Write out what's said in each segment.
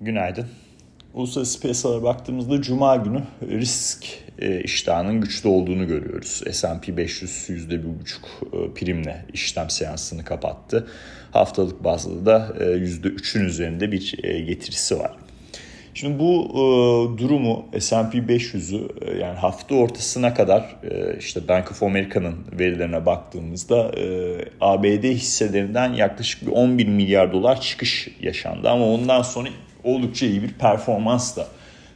Günaydın. Uluslararası piyasalara baktığımızda Cuma günü risk e, iştahının güçlü olduğunu görüyoruz. S&P 500 %1,5 e, primle işlem seansını kapattı. Haftalık bazda da e, %3'ün üzerinde bir e, getirisi var. Şimdi bu e, durumu S&P 500'ü e, yani hafta ortasına kadar e, işte Bank of America'nın verilerine baktığımızda e, ABD hisselerinden yaklaşık bir 11 milyar dolar çıkış yaşandı ama ondan sonra oldukça iyi bir performansla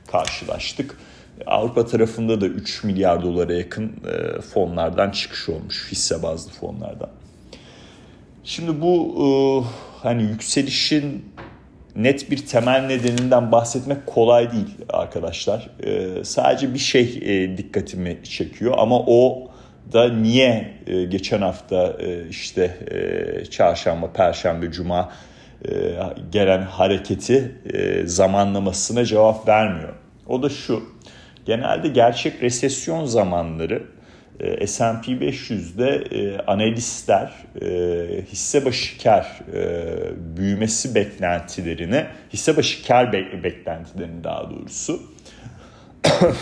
karşılaştık. Avrupa tarafında da 3 milyar dolara yakın e, fonlardan çıkış olmuş hisse bazlı fonlardan. Şimdi bu e, hani yükselişin net bir temel nedeninden bahsetmek kolay değil arkadaşlar. Ee, sadece bir şey e, dikkatimi çekiyor ama o da niye e, geçen hafta e, işte e, çarşamba, perşembe, cuma e, gelen hareketi e, zamanlamasına cevap vermiyor. O da şu. Genelde gerçek resesyon zamanları S&P 500'de e, analistler e, hisse başı kar e, büyümesi beklentilerini, hisse başı kar be- beklentilerini daha doğrusu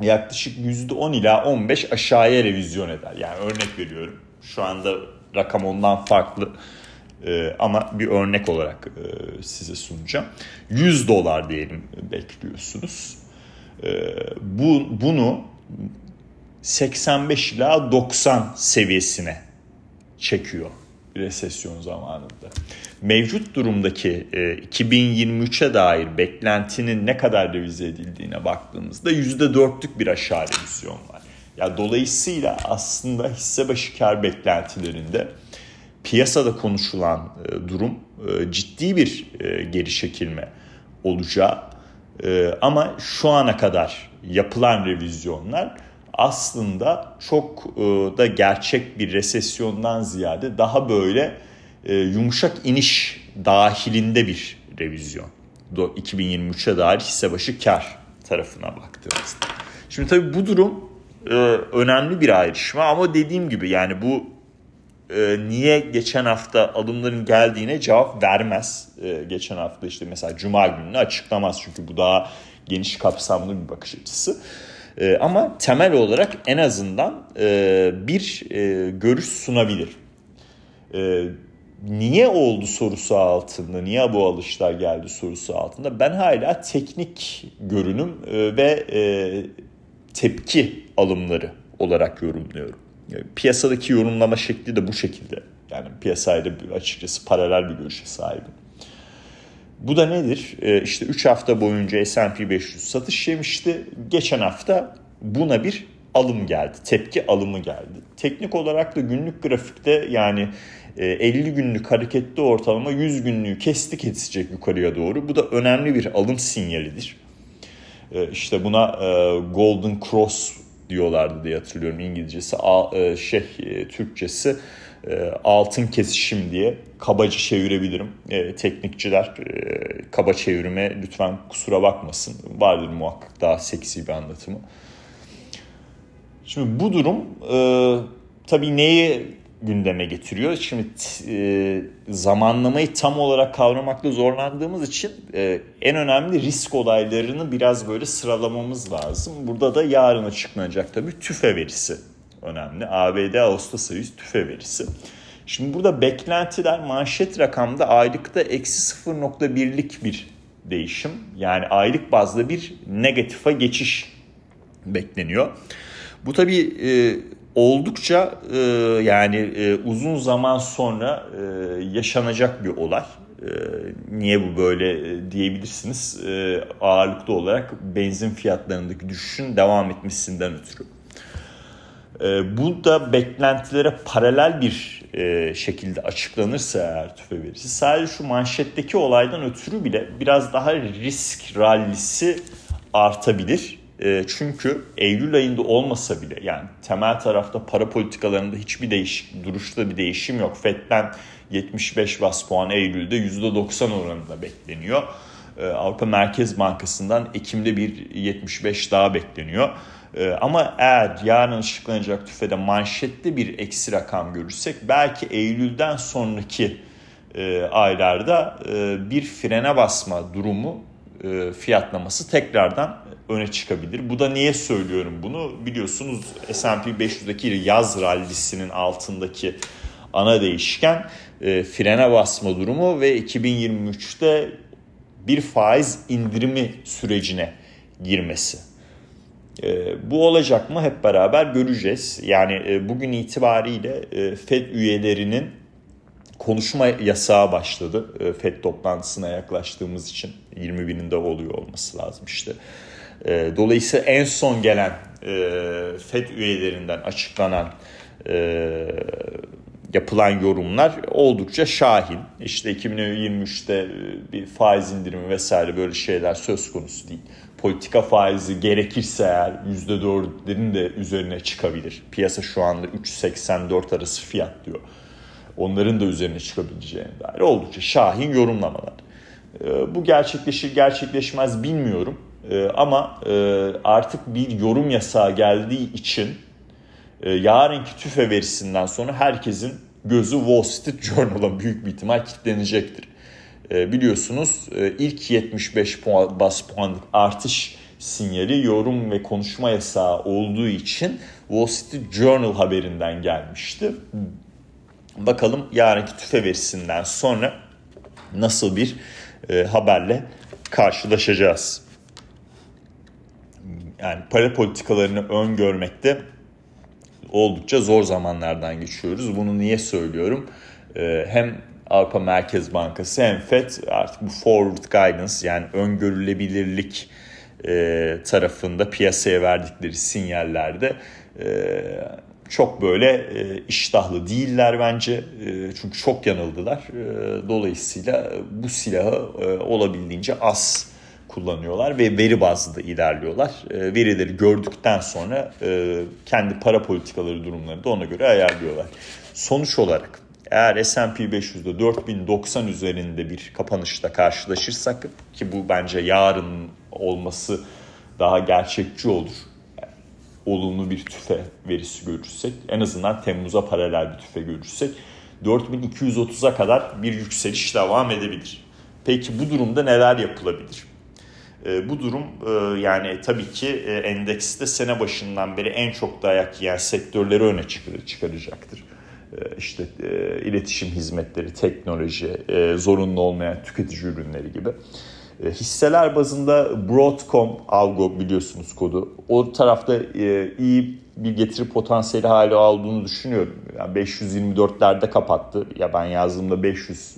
yaklaşık %10 ila 15 aşağıya revizyon eder. Yani örnek veriyorum. Şu anda rakam ondan farklı e, ama bir örnek olarak e, size sunacağım. 100 dolar diyelim bekliyorsunuz. E, bu bunu 85 ila 90 seviyesine çekiyor resesyon zamanında. Mevcut durumdaki e, 2023'e dair beklentinin ne kadar revize edildiğine baktığımızda %4'lük bir aşağı revizyon var. Ya dolayısıyla aslında hisse başı kar beklentilerinde piyasada konuşulan e, durum e, ciddi bir e, geri çekilme olacağı ama şu ana kadar yapılan revizyonlar aslında çok e, da gerçek bir resesyondan ziyade daha böyle e, yumuşak iniş dahilinde bir revizyon. 2023'e dair hisse başı kar tarafına baktığımızda. Şimdi tabii bu durum e, önemli bir ayrışma ama dediğim gibi yani bu niye geçen hafta alımların geldiğine cevap vermez. geçen hafta işte mesela cuma gününü açıklamaz çünkü bu daha geniş kapsamlı bir bakış açısı. E, ama temel olarak en azından e, bir e, görüş sunabilir. E, niye oldu sorusu altında, niye bu alışlar geldi sorusu altında ben hala teknik görünüm e, ve e, tepki alımları olarak yorumluyorum. Yani piyasadaki yorumlama şekli de bu şekilde. Yani piyasayla açıkçası paralel bir görüşe sahibim. Bu da nedir? E, işte 3 hafta boyunca S&P 500 satış yemişti. Geçen hafta buna bir alım geldi. Tepki alımı geldi. Teknik olarak da günlük grafikte yani 50 e, günlük hareketli ortalama 100 günlüğü kesti kesecek yukarıya doğru. Bu da önemli bir alım sinyalidir. E, işte buna e, Golden Cross diyorlardı diye hatırlıyorum İngilizcesi. Şey Türkçesi altın kesişim diye kabaca çevirebilirim. teknikçiler kaba çevirime lütfen kusura bakmasın. Vardır muhakkak daha seksi bir anlatımı. Şimdi bu durum e, tabii neyi gündeme getiriyor? Şimdi e, zamanlamayı tam olarak kavramakta zorlandığımız için e, en önemli risk olaylarını biraz böyle sıralamamız lazım. Burada da yarın açıklanacak tabii tüfe verisi önemli. ABD Ağustos ayı tüfe verisi. Şimdi burada beklentiler manşet rakamda aylıkta eksi 0.1'lik bir değişim. Yani aylık bazda bir negatifa geçiş bekleniyor. Bu tabii e, oldukça e, yani e, uzun zaman sonra e, yaşanacak bir olay. E, niye bu böyle e, diyebilirsiniz e, ağırlıklı olarak benzin fiyatlarındaki düşüşün devam etmesinden ötürü. E, bu da beklentilere paralel bir e, şekilde açıklanırsa eğer tüfe verisi sadece şu manşetteki olaydan ötürü bile biraz daha risk rallisi artabilir. E, çünkü Eylül ayında olmasa bile yani temel tarafta para politikalarında hiçbir değişik duruşta bir değişim yok. FED'den 75 bas puan Eylül'de %90 oranında bekleniyor. E, Avrupa Merkez Bankası'ndan Ekim'de bir 75 daha bekleniyor. E, ama eğer yarın açıklanacak tüfede manşette bir eksi rakam görürsek belki Eylül'den sonraki e, aylarda e, bir frene basma durumu e, fiyatlaması tekrardan öne çıkabilir. Bu da niye söylüyorum bunu? Biliyorsunuz S&P 500'deki yaz rallisinin altındaki ana değişken e, frene basma durumu ve 2023'te bir faiz indirimi sürecine girmesi. E, bu olacak mı hep beraber göreceğiz. Yani e, bugün itibariyle e, Fed üyelerinin konuşma yasağı başladı. E, Fed toplantısına yaklaştığımız için 21'inde oluyor olması lazım işte. Dolayısıyla en son gelen FED üyelerinden açıklanan yapılan yorumlar oldukça şahin. İşte 2023'te bir faiz indirimi vesaire böyle şeyler söz konusu değil. Politika faizi gerekirse eğer %4'lerin de üzerine çıkabilir. Piyasa şu anda 3.84 arası fiyat diyor. Onların da üzerine çıkabileceğine dair oldukça şahin yorumlamalar. Bu gerçekleşir gerçekleşmez bilmiyorum. Ee, ama e, artık bir yorum yasağı geldiği için e, yarınki tüfe verisinden sonra herkesin gözü Wall Street Journal'a büyük bir ihtimal kilitlenecektir. E, biliyorsunuz e, ilk 75 puan, bas puanlık artış sinyali yorum ve konuşma yasağı olduğu için Wall Street Journal haberinden gelmişti. Bakalım yarınki tüfe verisinden sonra nasıl bir e, haberle karşılaşacağız yani para politikalarını öngörmekte oldukça zor zamanlardan geçiyoruz. Bunu niye söylüyorum? Ee, hem Avrupa Merkez Bankası hem FED artık bu forward guidance yani öngörülebilirlik e, tarafında piyasaya verdikleri sinyallerde e, çok böyle e, iştahlı değiller bence. çünkü çok yanıldılar. dolayısıyla bu silahı olabildiğince az kullanıyorlar ve veri bazlı ilerliyorlar. E, verileri gördükten sonra e, kendi para politikaları durumlarını da ona göre ayarlıyorlar. Sonuç olarak eğer S&P 500'de 4090 üzerinde bir kapanışla karşılaşırsak ki bu bence yarın olması daha gerçekçi olur. olumlu bir tüfe verisi görürsek en azından Temmuz'a paralel bir tüfe görürsek 4230'a kadar bir yükseliş devam edebilir. Peki bu durumda neler yapılabilir? E, bu durum e, yani tabii ki e, endekste sene başından beri en çok dayak yiyen sektörleri öne çıkaracaktır. E, işte e, iletişim hizmetleri, teknoloji, e, zorunlu olmayan tüketici ürünleri gibi. Hisseler bazında Broadcom, Algo biliyorsunuz kodu. O tarafta iyi bir getiri potansiyeli hali aldığını düşünüyorum. Yani 524'lerde kapattı. Ya ben yazdığımda 500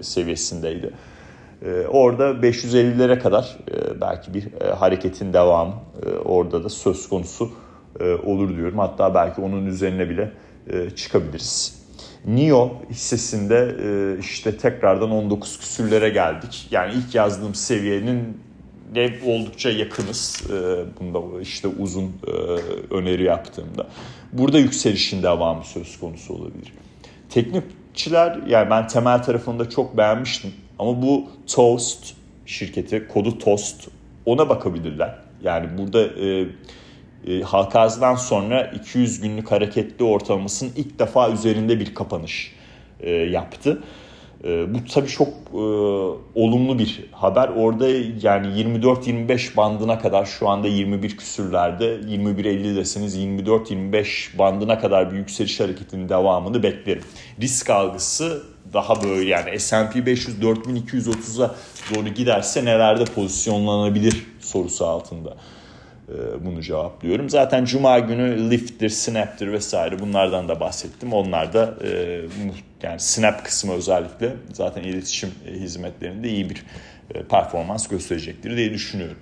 seviyesindeydi. Orada 550'lere kadar belki bir hareketin devamı orada da söz konusu olur diyorum. Hatta belki onun üzerine bile çıkabiliriz. NIO hissesinde işte tekrardan 19 küsürlere geldik. Yani ilk yazdığım seviyenin de oldukça yakınız. Bunda işte uzun öneri yaptığımda. Burada yükselişin devamı söz konusu olabilir. Teknikçiler yani ben temel tarafında çok beğenmiştim. Ama bu Toast şirketi, kodu Toast ona bakabilirler. Yani burada e, halka arzdan sonra 200 günlük hareketli ortalamasının ilk defa üzerinde bir kapanış e, yaptı. E, bu tabii çok olumlu bir haber. Orada yani 24-25 bandına kadar şu anda 21 küsürlerde 21-50 deseniz 24-25 bandına kadar bir yükseliş hareketinin devamını beklerim. Risk algısı daha böyle yani S&P 500 4230'a doğru giderse nelerde pozisyonlanabilir sorusu altında bunu cevaplıyorum. Zaten Cuma günü Lift'tir, Snap'tir vesaire bunlardan da bahsettim. Onlar da e, yani Snap kısmı özellikle zaten iletişim hizmetlerinde iyi bir e, performans gösterecektir diye düşünüyorum.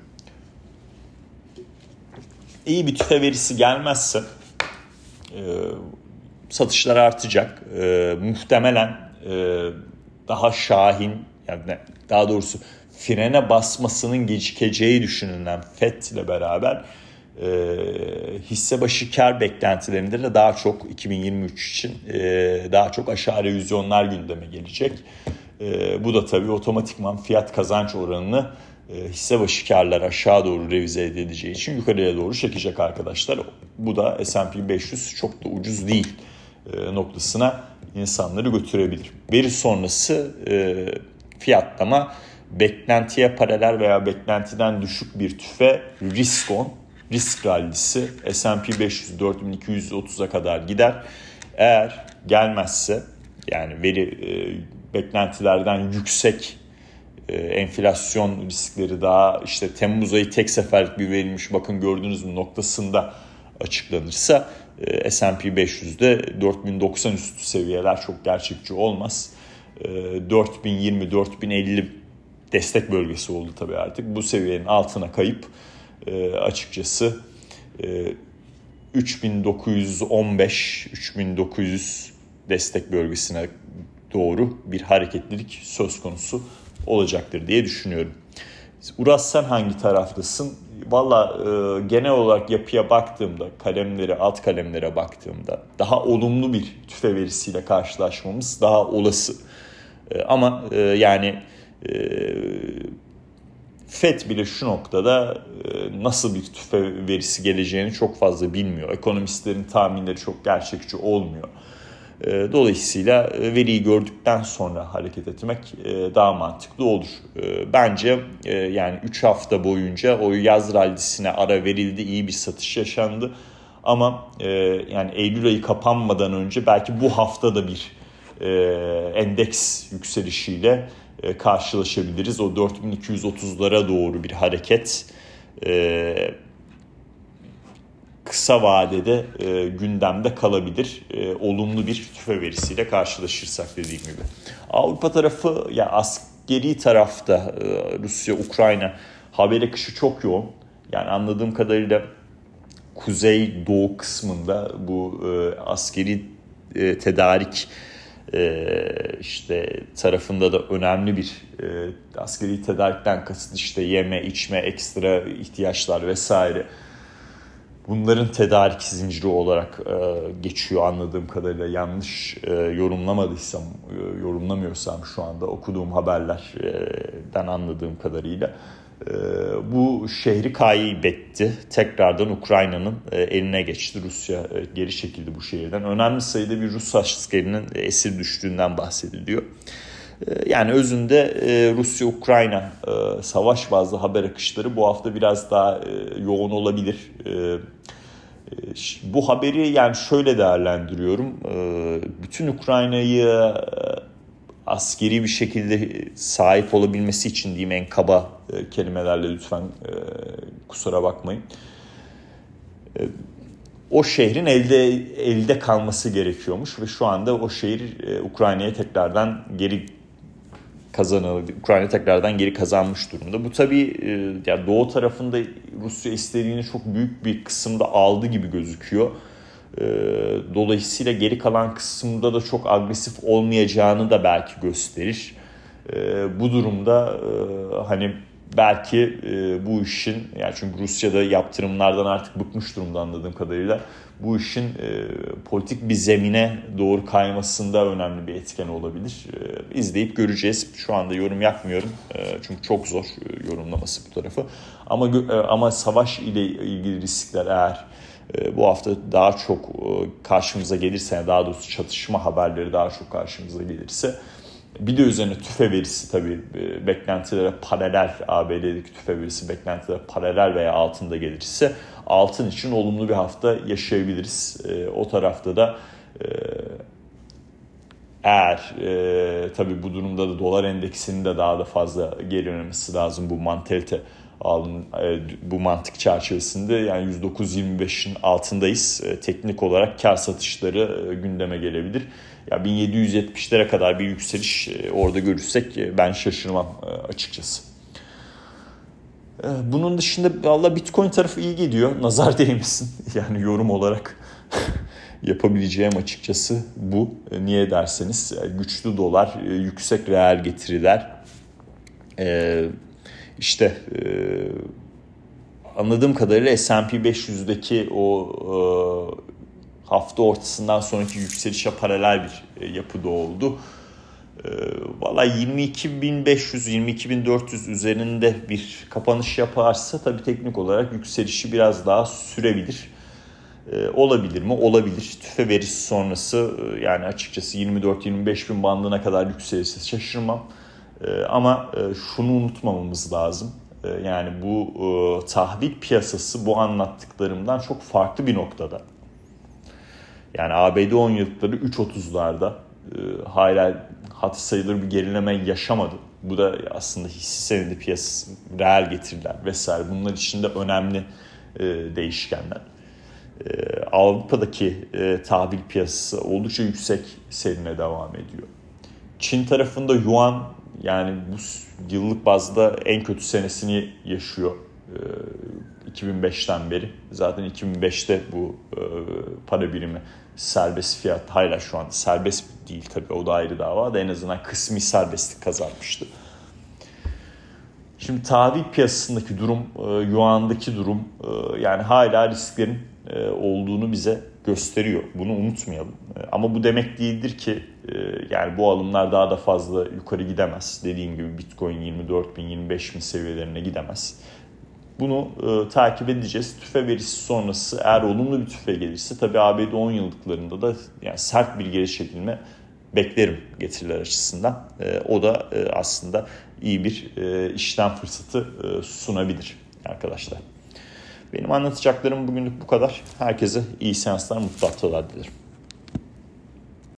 İyi bir tüfe verisi gelmezse satışlar artacak. Muhtemelen daha şahin yani daha doğrusu frene basmasının gecikeceği düşünülen FED ile beraber e, hisse başı kar beklentilerinde de daha çok 2023 için e, daha çok aşağı revizyonlar gündeme gelecek. E, bu da tabii otomatikman fiyat kazanç oranını e, hisse başı karlar aşağı doğru revize edileceği için yukarıya doğru çekecek arkadaşlar. Bu da S&P 500 çok da ucuz değil e, noktasına insanları götürebilir. Veri sonrası e, fiyatlama beklentiye paralel veya beklentiden düşük bir tüfe risk on, risk rallisi S&P 500 4230'a kadar gider. Eğer gelmezse yani veri e, beklentilerden yüksek e, enflasyon riskleri daha işte Temmuz ayı tek seferlik bir verilmiş bakın gördüğünüz mü noktasında açıklanırsa e, S&P 500'de 4090 üstü seviyeler çok gerçekçi olmaz. E, 4020-4050 destek bölgesi oldu tabii artık. Bu seviyenin altına kayıp e, açıkçası e, 3915-3900 destek bölgesine doğru bir hareketlilik söz konusu olacaktır diye düşünüyorum. Uras sen hangi taraftasın? Valla e, genel olarak yapıya baktığımda, kalemlere, alt kalemlere baktığımda daha olumlu bir tüfe verisiyle karşılaşmamız daha olası. E, ama e, yani e, FED bile şu noktada e, nasıl bir tüfe verisi geleceğini çok fazla bilmiyor. Ekonomistlerin tahminleri çok gerçekçi olmuyor. E, dolayısıyla e, veriyi gördükten sonra hareket etmek e, daha mantıklı olur. Bence yani 3 hafta boyunca o yaz rallisine ara verildi, iyi bir satış yaşandı. Ama yani Eylül ayı kapanmadan önce belki bu hafta da bir endeks yükselişiyle karşılaşabiliriz. O 4230'lara doğru bir hareket kısa vadede e, gündemde kalabilir. E, olumlu bir tüfe verisiyle karşılaşırsak dediğim gibi. Avrupa tarafı ya askeri tarafta e, Rusya, Ukrayna haber akışı çok yoğun. Yani anladığım kadarıyla kuzey doğu kısmında bu e, askeri e, tedarik e, işte tarafında da önemli bir e, askeri tedarikten kasıt işte yeme, içme, ekstra ihtiyaçlar vesaire. Bunların tedarik zinciri olarak e, geçiyor anladığım kadarıyla. Yanlış e, yorumlamadıysam yorumlamıyorsam şu anda okuduğum haberlerden anladığım kadarıyla bu şehri kaybetti tekrardan Ukrayna'nın e, eline geçti Rusya e, geri çekildi bu şehirden önemli sayıda bir Rus askerinin esir düştüğünden bahsediliyor. E, yani özünde e, Rusya-Ukrayna savaş bazlı haber akışları bu hafta biraz daha yoğun olabilir. Bu haberi yani şöyle değerlendiriyorum. Bütün Ukrayna'yı askeri bir şekilde sahip olabilmesi için diyeyim en kaba kelimelerle lütfen kusura bakmayın. O şehrin elde elde kalması gerekiyormuş ve şu anda o şehir Ukrayna'ya tekrardan geri kazanıldı. Ukrayna tekrardan geri kazanmış durumda. Bu tabii e, yani doğu tarafında Rusya istediğini çok büyük bir kısımda aldı gibi gözüküyor. E, dolayısıyla geri kalan kısımda da çok agresif olmayacağını da belki gösterir. E, bu durumda hani belki bu işin yani çünkü Rusya'da yaptırımlardan artık bıkmış durumda anladığım kadarıyla bu işin e, politik bir zemine doğru kaymasında önemli bir etken olabilir. E, izleyip göreceğiz. Şu anda yorum yapmıyorum. E, çünkü çok zor e, yorumlaması bu tarafı. Ama e, ama savaş ile ilgili riskler eğer e, bu hafta daha çok e, karşımıza gelirse, daha doğrusu çatışma haberleri daha çok karşımıza gelirse bir de üzerine tüfe verisi tabii e, beklentilere paralel ABD'deki tüfe verisi beklentilere paralel veya altında gelirse altın için olumlu bir hafta yaşayabiliriz. E, o tarafta da eğer e, tabii bu durumda da dolar endeksinin de daha da fazla gerilemesi lazım bu mantelite alın e, bu mantık çerçevesinde yani 109.25'in altındayız. E, teknik olarak kar satışları e, gündeme gelebilir. Ya 1770'lere kadar bir yükseliş e, orada görürsek e, ben şaşırmam e, açıkçası. Bunun dışında valla Bitcoin tarafı iyi gidiyor. Nazar değmesin. Yani yorum olarak yapabileceğim açıkçası bu. Niye derseniz güçlü dolar, yüksek reel getiriler. İşte anladığım kadarıyla S&P 500'deki o hafta ortasından sonraki yükselişe paralel bir e, yapıda oldu. E, valla 22.500-22.400 üzerinde bir kapanış yaparsa tabii teknik olarak yükselişi biraz daha sürebilir. e, olabilir mi? Olabilir. Tüfe verisi sonrası e, yani açıkçası 24-25 bin bandına kadar yükselirse şaşırmam. E, ama e, şunu unutmamamız lazım. E, yani bu e, tahvil piyasası bu anlattıklarımdan çok farklı bir noktada. Yani ABD 10 yıllıkları 3.30'larda e, hala hat sayılır bir gerileme yaşamadı. Bu da aslında hissi senedi piyasası, reel getiriler vesaire bunlar içinde önemli değişkenler. Avrupa'daki tahvil piyasası oldukça yüksek serine devam ediyor. Çin tarafında yuan yani bu yıllık bazda en kötü senesini yaşıyor. E, 2005'ten beri. Zaten 2005'te bu para birimi serbest fiyat hala şu an serbest değil tabii o da ayrı dava da en azından kısmi serbestlik kazanmıştı. Şimdi tahvil piyasasındaki durum, yuandaki durum yani hala risklerin olduğunu bize gösteriyor. Bunu unutmayalım. Ama bu demek değildir ki yani bu alımlar daha da fazla yukarı gidemez. Dediğim gibi Bitcoin 24 bin 25 bin seviyelerine gidemez. Bunu e, takip edeceğiz. Tüfe verisi sonrası eğer olumlu bir tüfe gelirse tabii ABD 10 yıllıklarında da yani sert bir geri çekilme beklerim getiriler açısından. E, o da e, aslında iyi bir e, işlem fırsatı e, sunabilir arkadaşlar. Benim anlatacaklarım bugünlük bu kadar. Herkese iyi seanslar, mutlu haftalar dilerim.